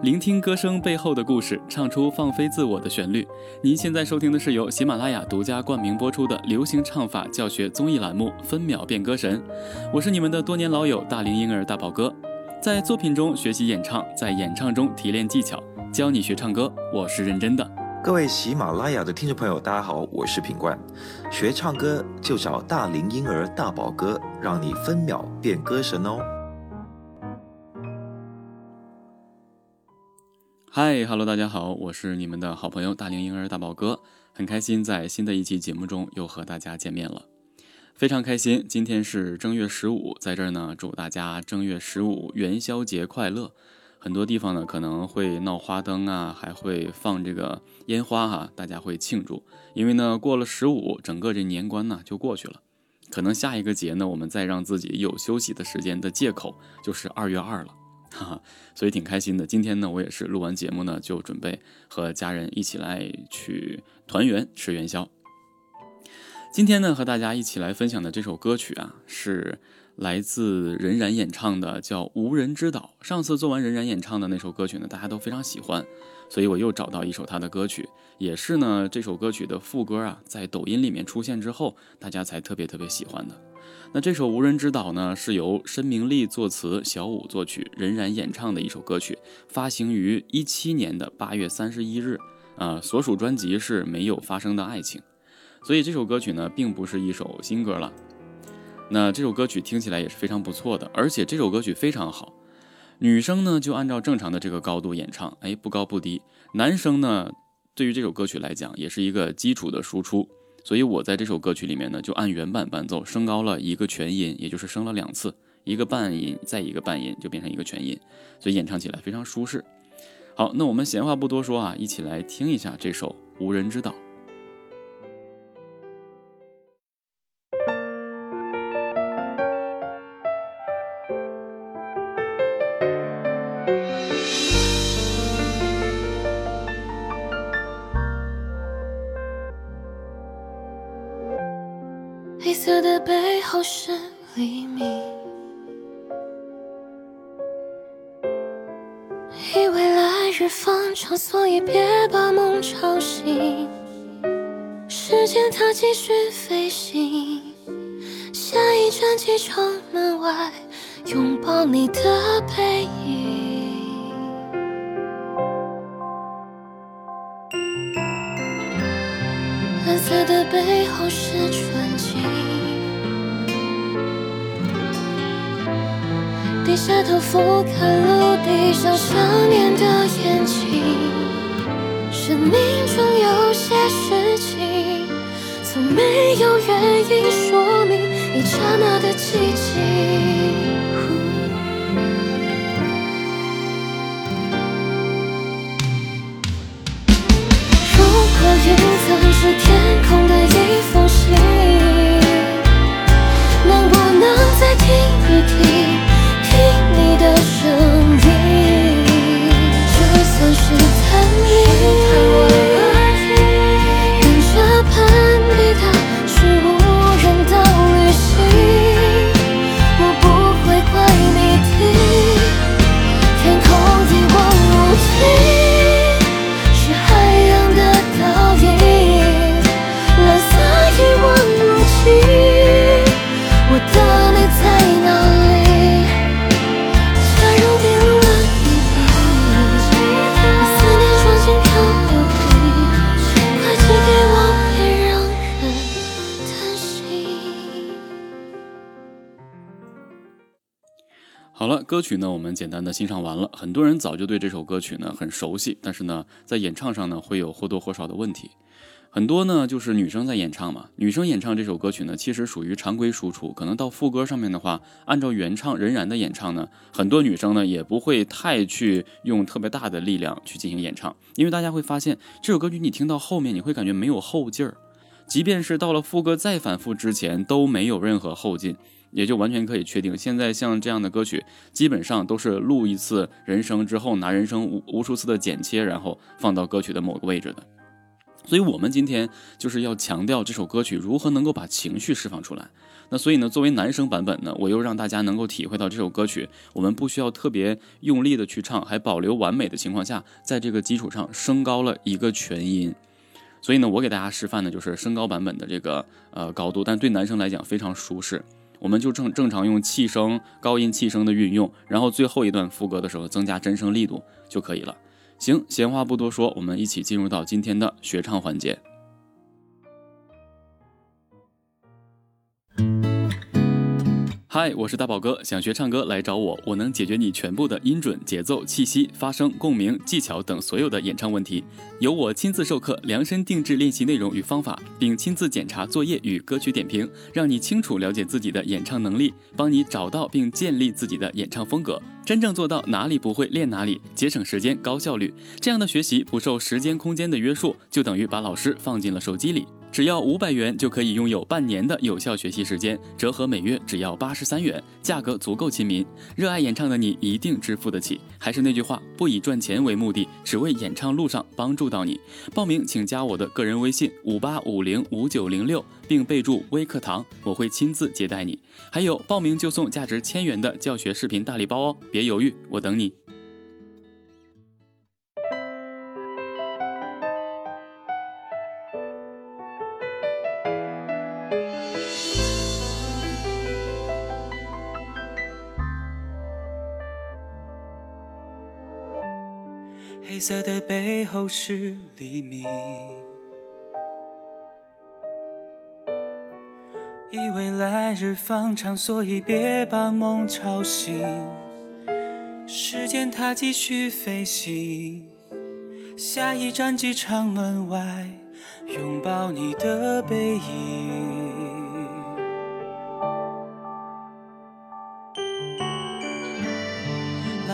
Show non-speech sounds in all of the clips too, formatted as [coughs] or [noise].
聆听歌声背后的故事，唱出放飞自我的旋律。您现在收听的是由喜马拉雅独家冠名播出的流行唱法教学综艺栏目《分秒变歌神》，我是你们的多年老友大龄婴儿大宝哥，在作品中学习演唱，在演唱中提炼技巧，教你学唱歌，我是认真的。各位喜马拉雅的听众朋友，大家好，我是品冠。学唱歌就找大龄婴儿大宝哥，让你分秒变歌神哦。嗨哈喽，大家好，我是你们的好朋友大龄婴儿大宝哥，很开心在新的一期节目中又和大家见面了，非常开心。今天是正月十五，在这儿呢，祝大家正月十五元宵节快乐。很多地方呢可能会闹花灯啊，还会放这个烟花哈，大家会庆祝。因为呢过了十五，整个这年关呢就过去了，可能下一个节呢，我们再让自己有休息的时间的借口就是二月二了，哈哈，所以挺开心的。今天呢我也是录完节目呢，就准备和家人一起来去团圆吃元宵。今天呢和大家一起来分享的这首歌曲啊是。来自任然演唱的叫《无人之岛》。上次做完任然演唱的那首歌曲呢，大家都非常喜欢，所以我又找到一首他的歌曲，也是呢这首歌曲的副歌啊，在抖音里面出现之后，大家才特别特别喜欢的。那这首《无人之岛》呢，是由申明丽作词，小五作曲，任然演唱的一首歌曲，发行于一七年的八月三十一日，啊，所属专辑是没有发生的爱情，所以这首歌曲呢，并不是一首新歌了。那这首歌曲听起来也是非常不错的，而且这首歌曲非常好。女生呢就按照正常的这个高度演唱，哎，不高不低。男生呢，对于这首歌曲来讲也是一个基础的输出，所以我在这首歌曲里面呢就按原版伴奏升高了一个全音，也就是升了两次，一个半音再一个半音就变成一个全音，所以演唱起来非常舒适。好，那我们闲话不多说啊，一起来听一下这首《无人之岛》。以为来日方长，所以别把梦吵醒。时间它继续飞行，下一站机场门外，拥抱你的背影。蓝色的背后是纯净。低下头俯瞰了闭上想念的眼睛，生命中有些事情，从没有原因说明一刹那的寂静。如果云层是天空的一封信，歌曲呢，我们简单的欣赏完了。很多人早就对这首歌曲呢很熟悉，但是呢，在演唱上呢会有或多或少的问题。很多呢就是女生在演唱嘛，女生演唱这首歌曲呢，其实属于常规输出。可能到副歌上面的话，按照原唱任然的演唱呢，很多女生呢也不会太去用特别大的力量去进行演唱，因为大家会发现这首歌曲你听到后面，你会感觉没有后劲儿，即便是到了副歌再反复之前都没有任何后劲。也就完全可以确定，现在像这样的歌曲，基本上都是录一次人声之后，拿人声无无数次的剪切，然后放到歌曲的某个位置的。所以，我们今天就是要强调这首歌曲如何能够把情绪释放出来。那所以呢，作为男生版本呢，我又让大家能够体会到这首歌曲，我们不需要特别用力的去唱，还保留完美的情况下，在这个基础上升高了一个全音。所以呢，我给大家示范的就是升高版本的这个呃高度，但对男生来讲非常舒适。我们就正正常用气声、高音气声的运用，然后最后一段副歌的时候增加真声力度就可以了。行，闲话不多说，我们一起进入到今天的学唱环节。嗨，我是大宝哥，想学唱歌来找我，我能解决你全部的音准、节奏、气息、发声、共鸣、技巧等所有的演唱问题。由我亲自授课，量身定制练习内容与方法，并亲自检查作业与歌曲点评，让你清楚了解自己的演唱能力，帮你找到并建立自己的演唱风格。真正做到哪里不会练哪里，节省时间、高效率，这样的学习不受时间、空间的约束，就等于把老师放进了手机里。只要五百元就可以拥有半年的有效学习时间，折合每月只要八十三元，价格足够亲民。热爱演唱的你一定支付得起。还是那句话，不以赚钱为目的，只为演唱路上帮助到你。报名请加我的个人微信五八五零五九零六，并备注微课堂，我会亲自接待你。还有报名就送价值千元的教学视频大礼包哦，别犹豫，我等你。黑色的背后是黎明，以为来日方长，所以别把梦吵醒。时间它继续飞行，下一站机场门外，拥抱你的背影。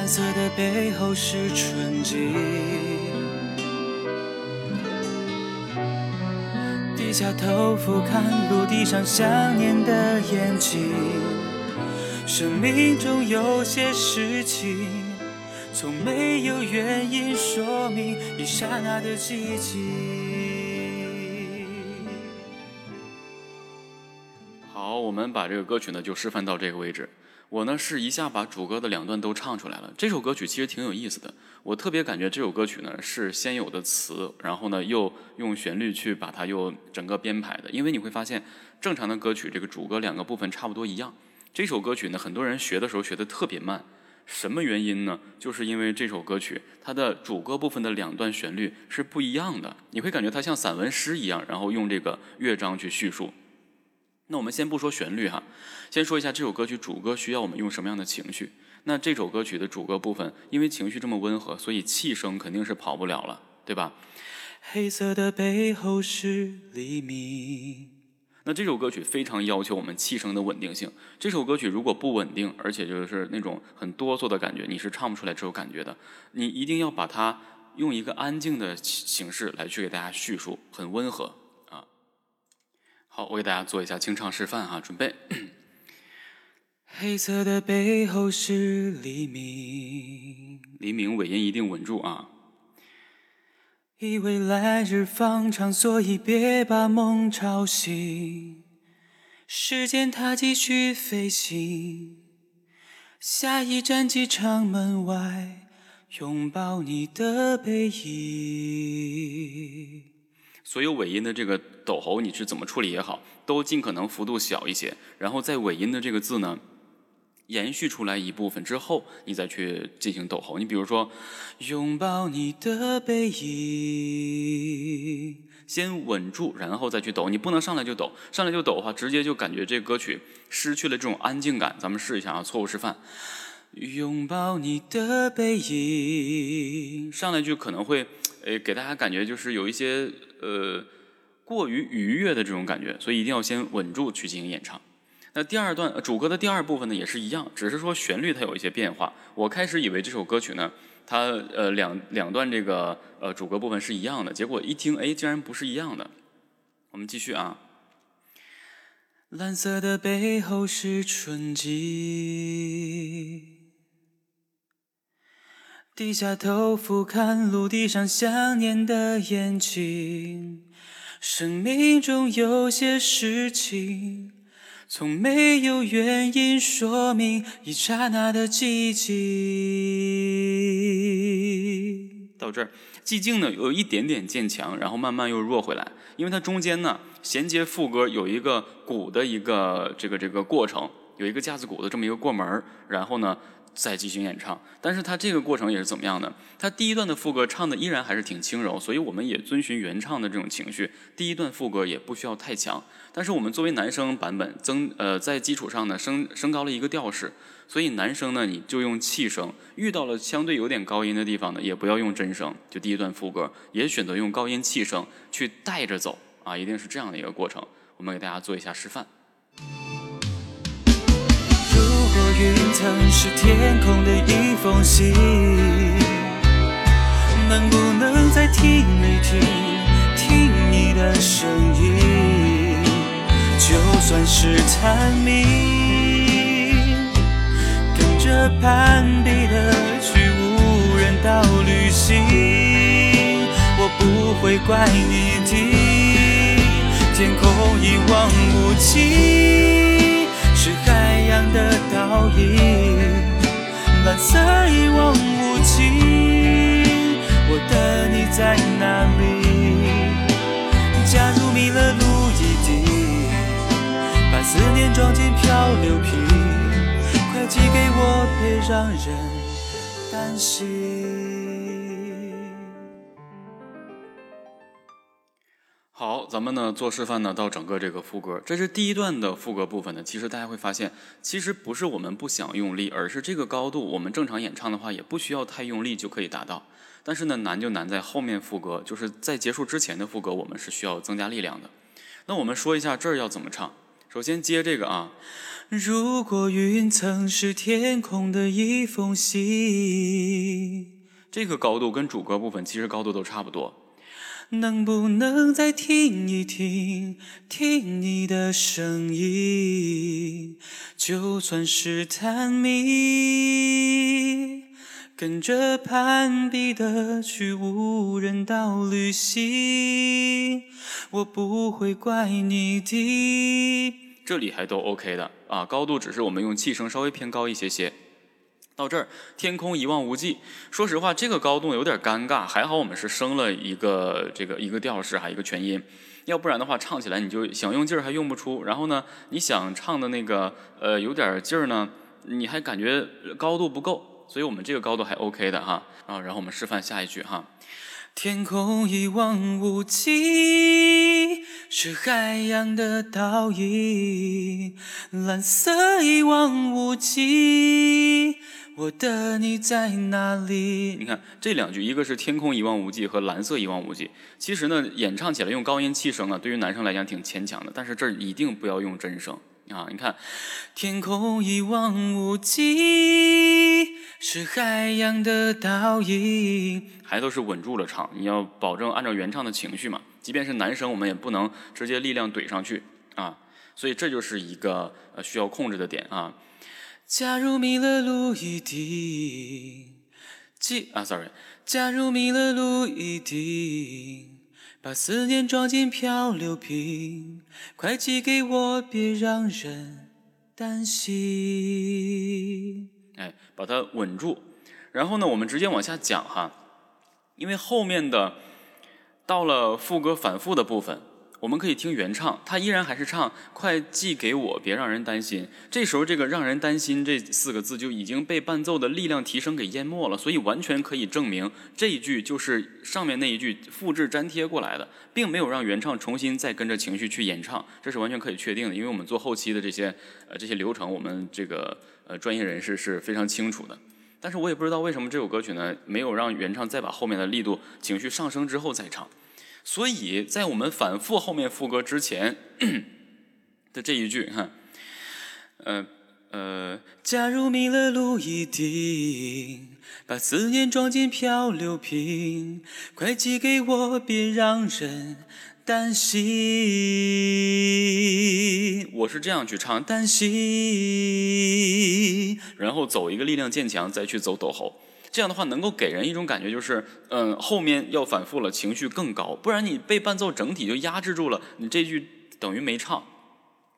蓝色的背后是纯净，低下头俯瞰陆地上想念的眼睛。生命中有些事情，从没有原因说明，一刹那的寂静。我们把这个歌曲呢就示范到这个位置。我呢是一下把主歌的两段都唱出来了。这首歌曲其实挺有意思的，我特别感觉这首歌曲呢是先有的词，然后呢又用旋律去把它又整个编排的。因为你会发现，正常的歌曲这个主歌两个部分差不多一样，这首歌曲呢很多人学的时候学的特别慢，什么原因呢？就是因为这首歌曲它的主歌部分的两段旋律是不一样的，你会感觉它像散文诗一样，然后用这个乐章去叙述。那我们先不说旋律哈，先说一下这首歌曲主歌需要我们用什么样的情绪。那这首歌曲的主歌部分，因为情绪这么温和，所以气声肯定是跑不了了，对吧？黑色的背后是黎明。那这首歌曲非常要求我们气声的稳定性。这首歌曲如果不稳定，而且就是那种很哆嗦的感觉，你是唱不出来这种感觉的。你一定要把它用一个安静的形式来去给大家叙述，很温和。好，我给大家做一下清唱示范哈，准备。[clears throat] 黑色的背后是黎明，黎明尾音一定稳住啊。以为来日方长，所以别把梦吵醒。时间它继续飞行，下一站机场门外，拥抱你的背影。所有尾音的这个抖喉，你是怎么处理也好，都尽可能幅度小一些。然后在尾音的这个字呢，延续出来一部分之后，你再去进行抖喉。你比如说，拥抱你的背影，先稳住，然后再去抖。你不能上来就抖，上来就抖的话，直接就感觉这歌曲失去了这种安静感。咱们试一下啊，错误示范。拥抱你的背影，上来就可能会，诶，给大家感觉就是有一些呃过于愉悦的这种感觉，所以一定要先稳住去进行演唱。那第二段主歌的第二部分呢也是一样，只是说旋律它有一些变化。我开始以为这首歌曲呢，它呃两两段这个呃主歌部分是一样的，结果一听，哎，竟然不是一样的。我们继续啊。蓝色的背后是纯净。低下头俯瞰陆地上想念的眼睛，生命中有些事情，从没有原因说明，一刹那的寂静。到这儿，寂静呢有一点点渐强，然后慢慢又弱回来，因为它中间呢衔接副歌有一个鼓的一个这个这个过程，有一个架子鼓的这么一个过门儿然后呢。再进行演唱，但是他这个过程也是怎么样的？他第一段的副歌唱的依然还是挺轻柔，所以我们也遵循原唱的这种情绪，第一段副歌也不需要太强。但是我们作为男生版本增呃在基础上呢升升高了一个调式，所以男生呢你就用气声，遇到了相对有点高音的地方呢也不要用真声，就第一段副歌也选择用高音气声去带着走啊，一定是这样的一个过程。我们给大家做一下示范。云层是天空的一封信，能不能再听一听，听你的声音？就算是探秘，跟着攀比的去无人岛旅行，我不会怪你的，天空一望无际，样的。倒影，蓝色一望无际，我的你在哪里？假如迷了路一地，把思念装进漂流瓶，快寄给我，别让人担心。好，咱们呢做示范呢到整个这个副歌，这是第一段的副歌部分呢。其实大家会发现，其实不是我们不想用力，而是这个高度我们正常演唱的话也不需要太用力就可以达到。但是呢难就难在后面副歌，就是在结束之前的副歌，我们是需要增加力量的。那我们说一下这儿要怎么唱。首先接这个啊，如果云层是天空的一封信，这个高度跟主歌部分其实高度都差不多。能不能再听一听，听你的声音？就算是探秘，跟着攀比的去无人岛旅行，我不会怪你的。这里还都 OK 的啊，高度只是我们用气声稍微偏高一些些。到这儿，天空一望无际。说实话，这个高度有点尴尬，还好我们是升了一个这个一个调式，还一个全音，要不然的话，唱起来你就想用劲儿还用不出。然后呢，你想唱的那个呃有点劲儿呢，你还感觉高度不够。所以我们这个高度还 OK 的哈。啊，然后我们示范下一句哈。天空一望无际，是海洋的倒影，蓝色一望无际。我的你在哪里？你看这两句，一个是天空一望无际和蓝色一望无际。其实呢，演唱起来用高音气声啊，对于男生来讲挺牵强的。但是这儿一定不要用真声啊！你看，天空一望无际，是海洋的倒影，还都是稳住了唱。你要保证按照原唱的情绪嘛。即便是男生，我们也不能直接力量怼上去啊。所以这就是一个呃需要控制的点啊。假如迷了路一定，寄啊，sorry。假如迷了路一定，把思念装进漂流瓶，快寄给我，别让人担心。哎，把它稳住。然后呢，我们直接往下讲哈，因为后面的到了副歌反复的部分。我们可以听原唱，他依然还是唱“快寄给我，别让人担心”。这时候，这个“让人担心”这四个字就已经被伴奏的力量提升给淹没了，所以完全可以证明这一句就是上面那一句复制粘贴过来的，并没有让原唱重新再跟着情绪去演唱，这是完全可以确定的。因为我们做后期的这些呃这些流程，我们这个呃专业人士是非常清楚的。但是我也不知道为什么这首歌曲呢没有让原唱再把后面的力度情绪上升之后再唱。所以在我们反复后面副歌之前 [coughs] 的这一句，哈，呃呃，假如迷了路一定，把思念装进漂流瓶，快寄给我，别让人担心。我是这样去唱，担心，然后走一个力量渐强，再去走抖喉。这样的话能够给人一种感觉，就是嗯，后面要反复了，情绪更高，不然你被伴奏整体就压制住了，你这句等于没唱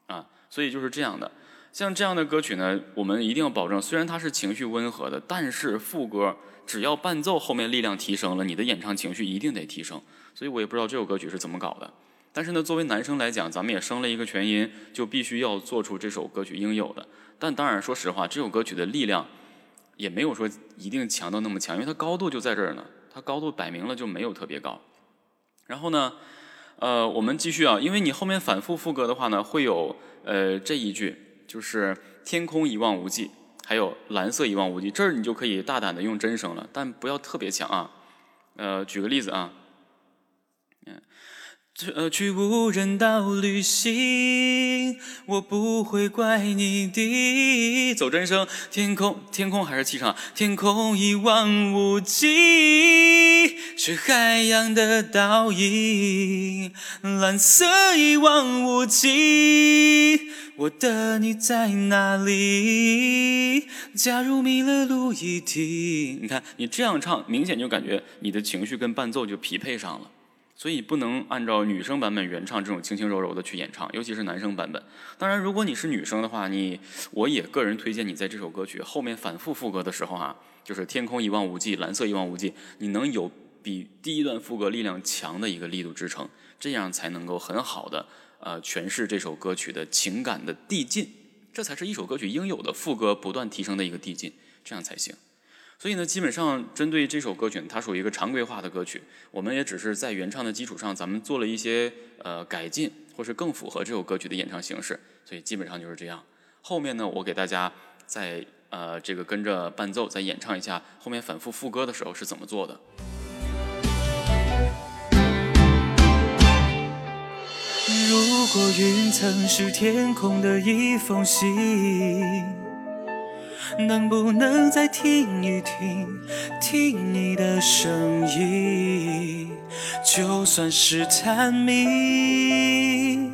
啊。所以就是这样的。像这样的歌曲呢，我们一定要保证，虽然它是情绪温和的，但是副歌只要伴奏后面力量提升了，你的演唱情绪一定得提升。所以我也不知道这首歌曲是怎么搞的。但是呢，作为男生来讲，咱们也升了一个全音，就必须要做出这首歌曲应有的。但当然，说实话，这首歌曲的力量也没有说一定强到那么强，因为它高度就在这儿呢，它高度摆明了就没有特别高。然后呢，呃，我们继续啊，因为你后面反复副歌的话呢，会有呃这一句。就是天空一望无际，还有蓝色一望无际，这儿你就可以大胆的用真声了，但不要特别强啊。呃，举个例子啊，这，去无人岛旅行，我不会怪你的。走真声，天空，天空还是气场，天空一望无际，是海洋的倒影，蓝色一望无际。我的你在哪里？假如迷了路一停。你看，你这样唱，明显就感觉你的情绪跟伴奏就匹配上了。所以不能按照女生版本原唱这种轻轻柔柔的去演唱，尤其是男生版本。当然，如果你是女生的话，你我也个人推荐你在这首歌曲后面反复副歌的时候啊，就是天空一望无际，蓝色一望无际，你能有比第一段副歌力量强的一个力度支撑，这样才能够很好的。呃，诠释这首歌曲的情感的递进，这才是一首歌曲应有的副歌不断提升的一个递进，这样才行。所以呢，基本上针对这首歌曲，它属于一个常规化的歌曲，我们也只是在原唱的基础上，咱们做了一些呃改进，或是更符合这首歌曲的演唱形式。所以基本上就是这样。后面呢，我给大家再呃这个跟着伴奏再演唱一下后面反复副歌的时候是怎么做的。如果云层是天空的一封信，能不能再听一听，听你的声音？就算是探秘，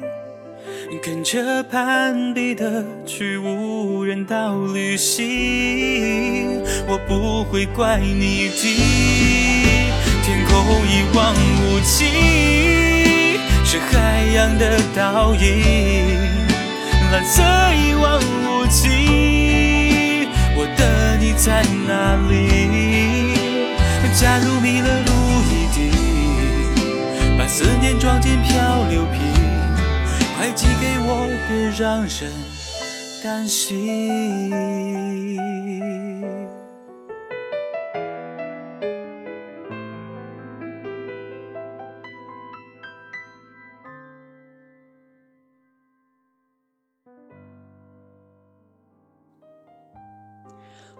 跟着攀比的去无人岛旅行，我不会怪你的。天空一望无际。是海洋的倒影，蓝色一望无际。的你在哪里？假如迷了路一定，把思念装进漂流瓶，快寄给我，别让人担心。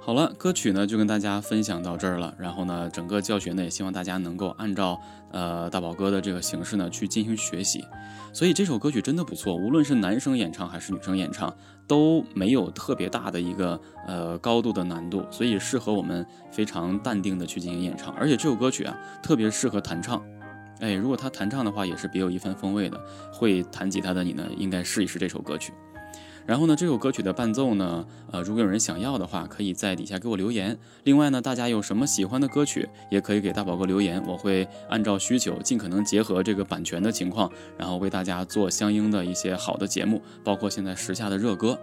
好了，歌曲呢就跟大家分享到这儿了。然后呢，整个教学呢也希望大家能够按照呃大宝哥的这个形式呢去进行学习。所以这首歌曲真的不错，无论是男生演唱还是女生演唱都没有特别大的一个呃高度的难度，所以适合我们非常淡定的去进行演唱。而且这首歌曲啊特别适合弹唱，哎，如果他弹唱的话也是别有一番风味的。[laughs] 会弹吉他的你呢，应该试一试这首歌曲。然后呢，这首歌曲的伴奏呢，呃，如果有人想要的话，可以在底下给我留言。另外呢，大家有什么喜欢的歌曲，也可以给大宝哥留言，我会按照需求，尽可能结合这个版权的情况，然后为大家做相应的一些好的节目，包括现在时下的热歌。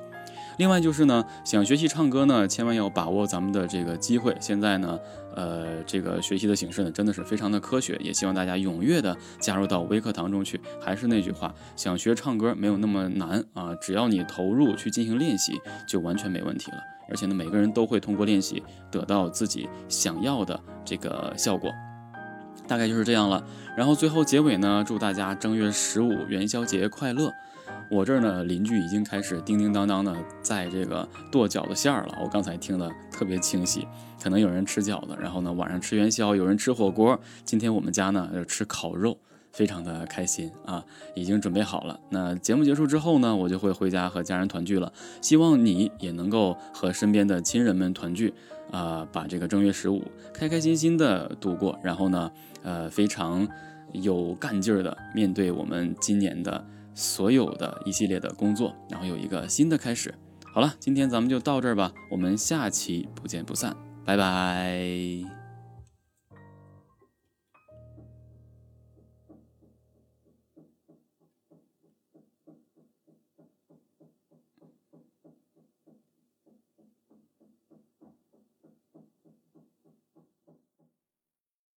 另外就是呢，想学习唱歌呢，千万要把握咱们的这个机会。现在呢，呃，这个学习的形式呢，真的是非常的科学，也希望大家踊跃的加入到微课堂中去。还是那句话，想学唱歌没有那么难啊，只要你投入去进行练习，就完全没问题了。而且呢，每个人都会通过练习得到自己想要的这个效果。大概就是这样了。然后最后结尾呢，祝大家正月十五元宵节快乐。我这儿呢，邻居已经开始叮叮当当的在这个剁饺子馅儿了。我刚才听得特别清晰，可能有人吃饺子，然后呢晚上吃元宵，有人吃火锅。今天我们家呢要吃烤肉，非常的开心啊，已经准备好了。那节目结束之后呢，我就会回家和家人团聚了。希望你也能够和身边的亲人们团聚啊，把这个正月十五开开心心的度过，然后呢，呃，非常有干劲儿的面对我们今年的。所有的一系列的工作，然后有一个新的开始。好了，今天咱们就到这儿吧，我们下期不见不散。拜拜。